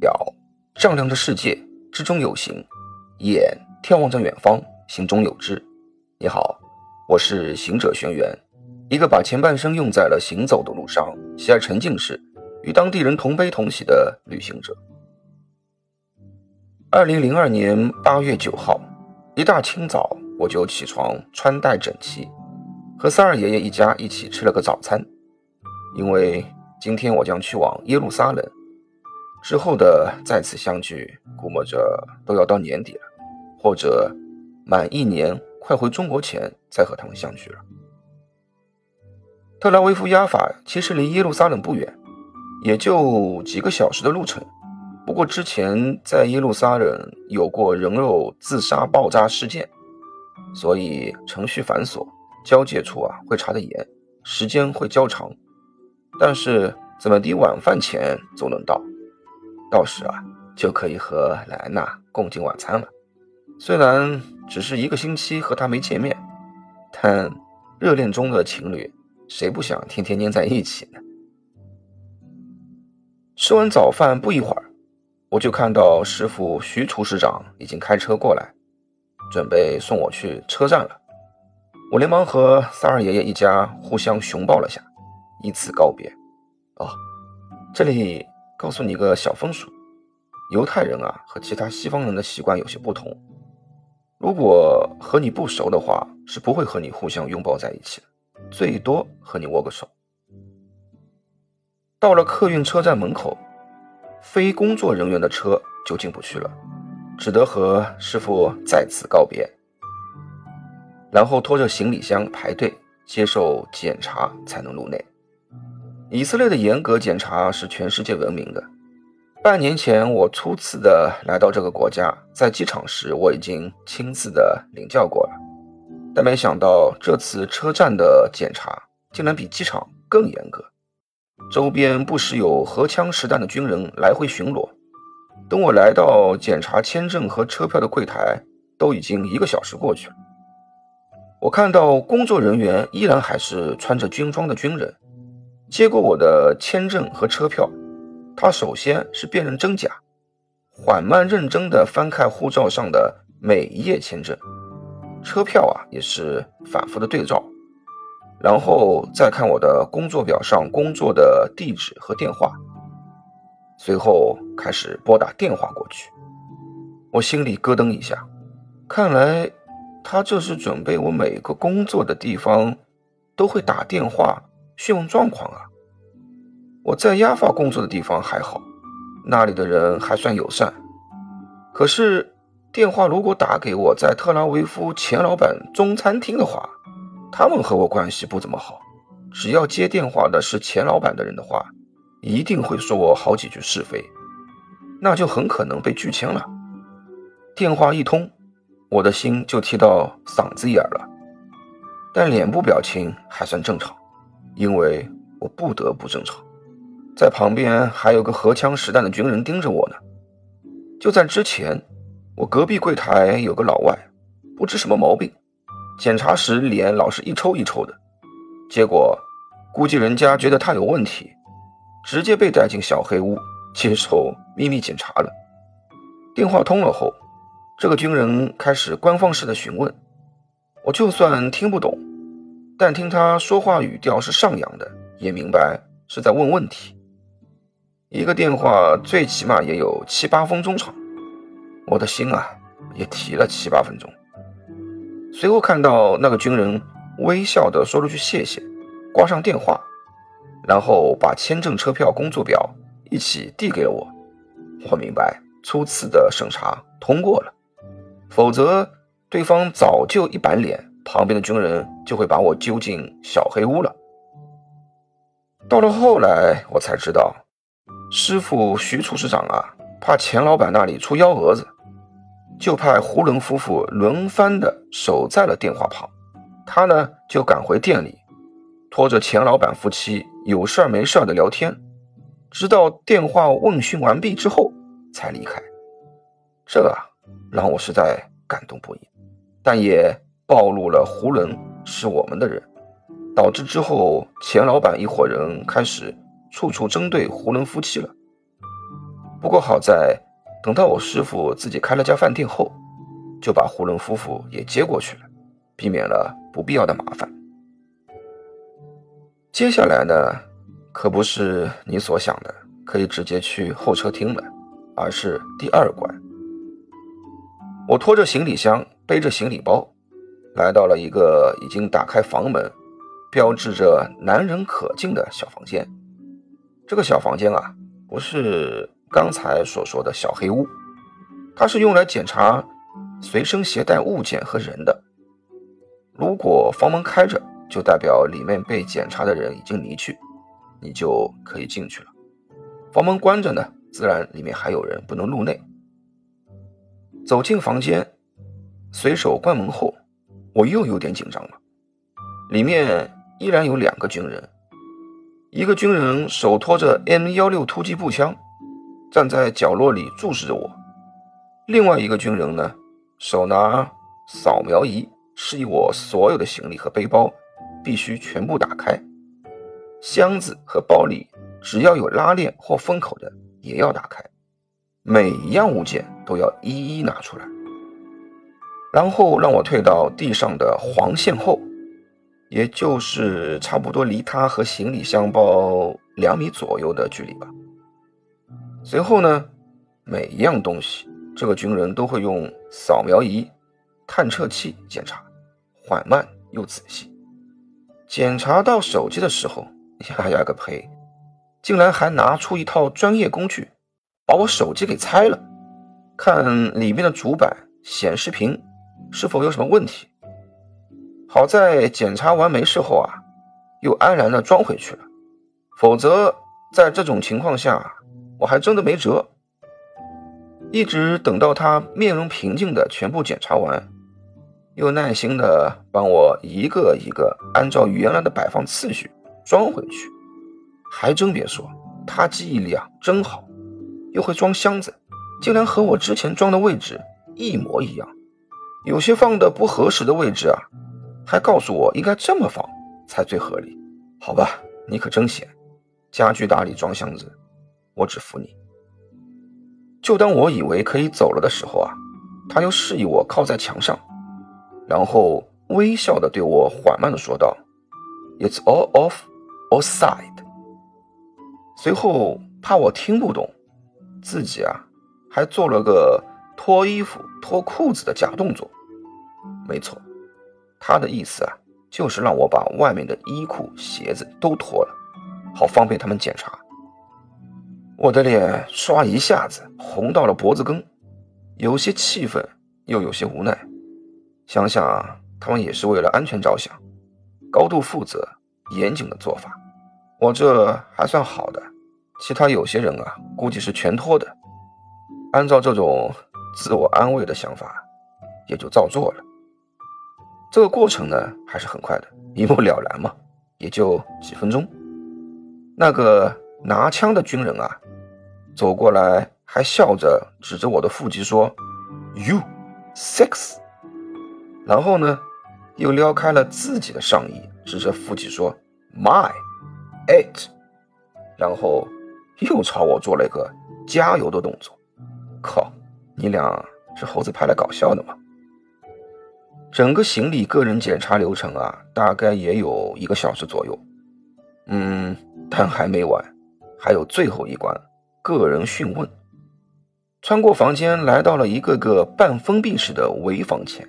表丈量着世界，之中有形；眼眺望着远方，心中有知。你好，我是行者轩辕，一个把前半生用在了行走的路上，喜爱沉浸式，与当地人同悲同喜的旅行者。二零零二年八月九号，一大清早我就起床，穿戴整齐，和三二爷爷一家一起吃了个早餐，因为今天我将去往耶路撒冷。之后的再次相聚，估摸着都要到年底了，或者满一年快回中国前再和他们相聚了。特拉维夫亚法其实离耶路撒冷不远，也就几个小时的路程。不过之前在耶路撒冷有过人肉自杀爆炸事件，所以程序繁琐，交界处啊会查得严，时间会较长。但是怎么的，晚饭前总能到。到时啊，就可以和莱安娜共进晚餐了。虽然只是一个星期和她没见面，但热恋中的情侣，谁不想天天黏在一起呢？吃完早饭不一会儿，我就看到师傅徐厨师长已经开车过来，准备送我去车站了。我连忙和三二爷爷一家互相熊抱了下，以此告别。哦，这里。告诉你个小风俗，犹太人啊和其他西方人的习惯有些不同。如果和你不熟的话，是不会和你互相拥抱在一起的，最多和你握个手。到了客运车站门口，非工作人员的车就进不去了，只得和师傅再次告别，然后拖着行李箱排队接受检查才能入内。以色列的严格检查是全世界闻名的。半年前，我初次的来到这个国家，在机场时我已经亲自的领教过了，但没想到这次车站的检查竟然比机场更严格。周边不时有荷枪实弹的军人来回巡逻。等我来到检查签证和车票的柜台，都已经一个小时过去了。我看到工作人员依然还是穿着军装的军人。接过我的签证和车票，他首先是辨认真假，缓慢认真地翻看护照上的每一页签证，车票啊也是反复的对照，然后再看我的工作表上工作的地址和电话，随后开始拨打电话过去。我心里咯噔一下，看来他这是准备我每个工作的地方都会打电话。询问状况啊！我在亚法工作的地方还好，那里的人还算友善。可是电话如果打给我在特拉维夫钱老板中餐厅的话，他们和我关系不怎么好。只要接电话的是钱老板的人的话，一定会说我好几句是非，那就很可能被拒签了。电话一通，我的心就提到嗓子眼了，但脸部表情还算正常。因为我不得不正常，在旁边还有个荷枪实弹的军人盯着我呢。就在之前，我隔壁柜台有个老外，不知什么毛病，检查时脸老是一抽一抽的。结果估计人家觉得他有问题，直接被带进小黑屋接受秘密检查了。电话通了后，这个军人开始官方式的询问，我就算听不懂。但听他说话语调是上扬的，也明白是在问问题。一个电话最起码也有七八分钟长，我的心啊也提了七八分钟。随后看到那个军人微笑的说了句谢谢，挂上电话，然后把签证、车票、工作表一起递给了我。我明白初次的审查通过了，否则对方早就一板脸。旁边的军人就会把我揪进小黑屋了。到了后来，我才知道，师傅徐厨师长啊，怕钱老板那里出幺蛾子，就派胡伦夫妇轮番的守在了电话旁，他呢就赶回店里，拖着钱老板夫妻有事儿没事儿的聊天，直到电话问讯完毕之后才离开。这啊，让我实在感动不已，但也。暴露了胡伦是我们的人，导致之后钱老板一伙人开始处处针对胡伦夫妻了。不过好在，等到我师傅自己开了家饭店后，就把胡伦夫妇也接过去了，避免了不必要的麻烦。接下来呢，可不是你所想的可以直接去候车厅了，而是第二关。我拖着行李箱，背着行李包，来到了一个已经打开房门、标志着“男人可进”的小房间。这个小房间啊，不是刚才所说的小黑屋，它是用来检查随身携带物件和人的。如果房门开着，就代表里面被检查的人已经离去，你就可以进去了。房门关着呢，自然里面还有人，不能入内。走进房间，随手关门后，我又有点紧张了。里面依然有两个军人，一个军人手托着 M 幺六突击步枪，站在角落里注视着我；另外一个军人呢，手拿扫描仪，示意我所有的行李和背包必须全部打开，箱子和包里只要有拉链或封口的也要打开。每一样物件都要一一拿出来，然后让我退到地上的黄线后，也就是差不多离他和行李箱包两米左右的距离吧。随后呢，每一样东西，这个军人都会用扫描仪、探测器检查，缓慢又仔细。检查到手机的时候，呀呀个呸，竟然还拿出一套专业工具。把我手机给拆了，看里面的主板显示屏是否有什么问题。好在检查完没事后啊，又安然的装回去了。否则在这种情况下，我还真的没辙。一直等到他面容平静的全部检查完，又耐心的帮我一个一个按照原来的摆放次序装回去。还真别说，他记忆力啊真好。又会装箱子，竟然和我之前装的位置一模一样。有些放的不合适的位置啊，还告诉我应该这么放才最合理。好吧，你可真闲，家具打理装箱子，我只服你。就当我以为可以走了的时候啊，他又示意我靠在墙上，然后微笑的对我缓慢的说道：“It's all off, all side。”随后怕我听不懂。自己啊，还做了个脱衣服、脱裤子的假动作。没错，他的意思啊，就是让我把外面的衣裤、鞋子都脱了，好方便他们检查。我的脸刷一下子红到了脖子根，有些气愤，又有些无奈。想想他们也是为了安全着想，高度负责、严谨的做法，我这还算好的。其他有些人啊，估计是全脱的。按照这种自我安慰的想法，也就照做了。这个过程呢，还是很快的，一目了然嘛，也就几分钟。那个拿枪的军人啊，走过来，还笑着指着我的腹肌说：“You six。”然后呢，又撩开了自己的上衣，指着腹肌说：“My eight。”然后。又朝我做了一个加油的动作，靠！你俩是猴子派来搞笑的吗？整个行李个人检查流程啊，大概也有一个小时左右。嗯，但还没完，还有最后一关——个人讯问。穿过房间，来到了一个个半封闭式的围房前，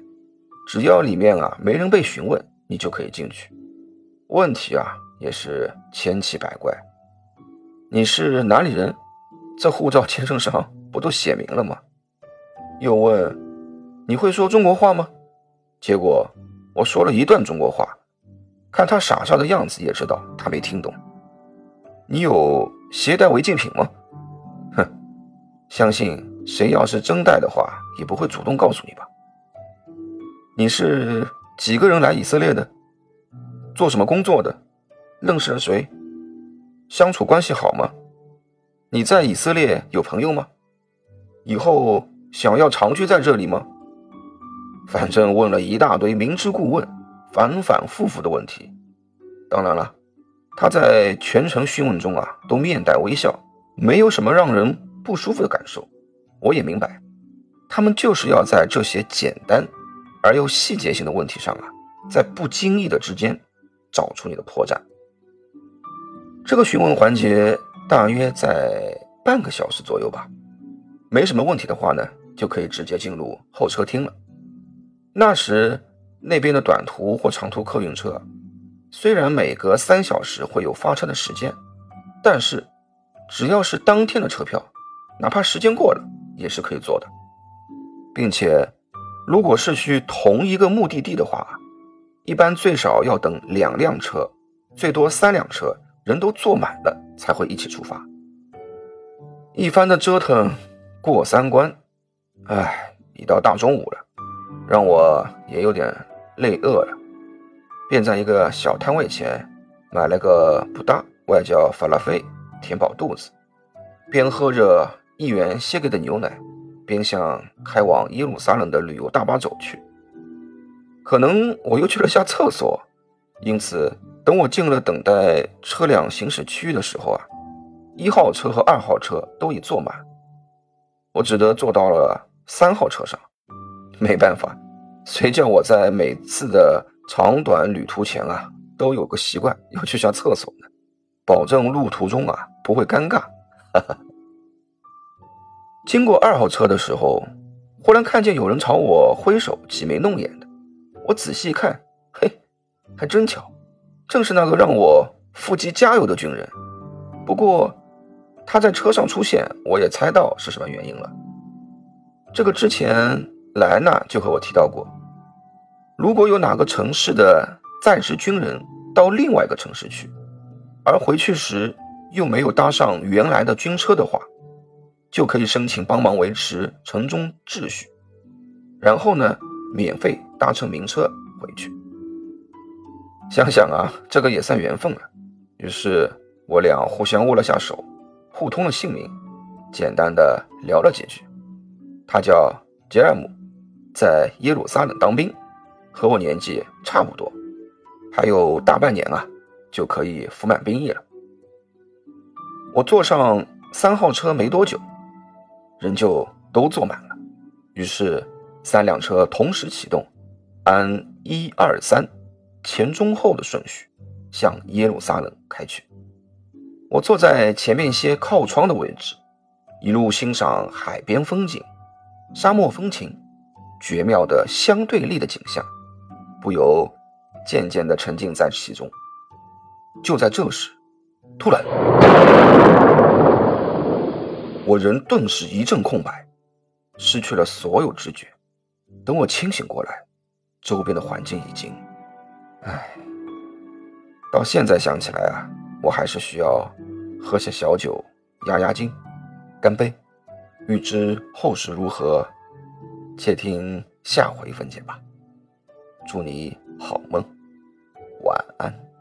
只要里面啊没人被询问，你就可以进去。问题啊也是千奇百怪。你是哪里人？这护照签证上不都写明了吗？又问你会说中国话吗？结果我说了一段中国话，看他傻笑的样子也知道他没听懂。你有携带违禁品吗？哼，相信谁要是真带的话，也不会主动告诉你吧。你是几个人来以色列的？做什么工作的？认识了谁？相处关系好吗？你在以色列有朋友吗？以后想要长居在这里吗？反正问了一大堆明知故问、反反复复的问题。当然了，他在全程询问中啊，都面带微笑，没有什么让人不舒服的感受，我也明白，他们就是要在这些简单而又细节性的问题上啊，在不经意的之间找出你的破绽。这个询问环节大约在半个小时左右吧，没什么问题的话呢，就可以直接进入候车厅了。那时那边的短途或长途客运车，虽然每隔三小时会有发车的时间，但是只要是当天的车票，哪怕时间过了也是可以坐的，并且如果是去同一个目的地的话，一般最少要等两辆车，最多三辆车。人都坐满了才会一起出发。一番的折腾过三关，哎，已到大中午了，让我也有点累饿了，便在一个小摊位前买了个不大，外叫法拉菲，填饱肚子，边喝着议员献给的牛奶，边向开往耶路撒冷的旅游大巴走去。可能我又去了下厕所，因此。等我进了等待车辆行驶区域的时候啊，一号车和二号车都已坐满，我只得坐到了三号车上。没办法，谁叫我在每次的长短旅途前啊，都有个习惯要去下厕所呢，保证路途中啊不会尴尬。哈哈。经过二号车的时候，忽然看见有人朝我挥手，挤眉弄眼的。我仔细一看，嘿，还真巧。正是那个让我腹肌加油的军人，不过他在车上出现，我也猜到是什么原因了。这个之前莱纳就和我提到过，如果有哪个城市的暂时军人到另外一个城市去，而回去时又没有搭上原来的军车的话，就可以申请帮忙维持城中秩序，然后呢，免费搭乘民车回去。想想啊，这个也算缘分了。于是我俩互相握了下手，互通了姓名，简单的聊了几句。他叫杰尔姆，在耶路撒冷当兵，和我年纪差不多，还有大半年啊，就可以服满兵役了。我坐上三号车没多久，人就都坐满了。于是三辆车同时启动，按一二三。前中后的顺序向耶路撒冷开去。我坐在前面些靠窗的位置，一路欣赏海边风景、沙漠风情，绝妙的相对立的景象，不由渐渐地沉浸在其中。就在这时，突然，我人顿时一阵空白，失去了所有知觉。等我清醒过来，周边的环境已经……唉，到现在想起来啊，我还是需要喝些小酒压压惊。干杯！欲知后事如何，且听下回分解吧。祝你好梦，晚安。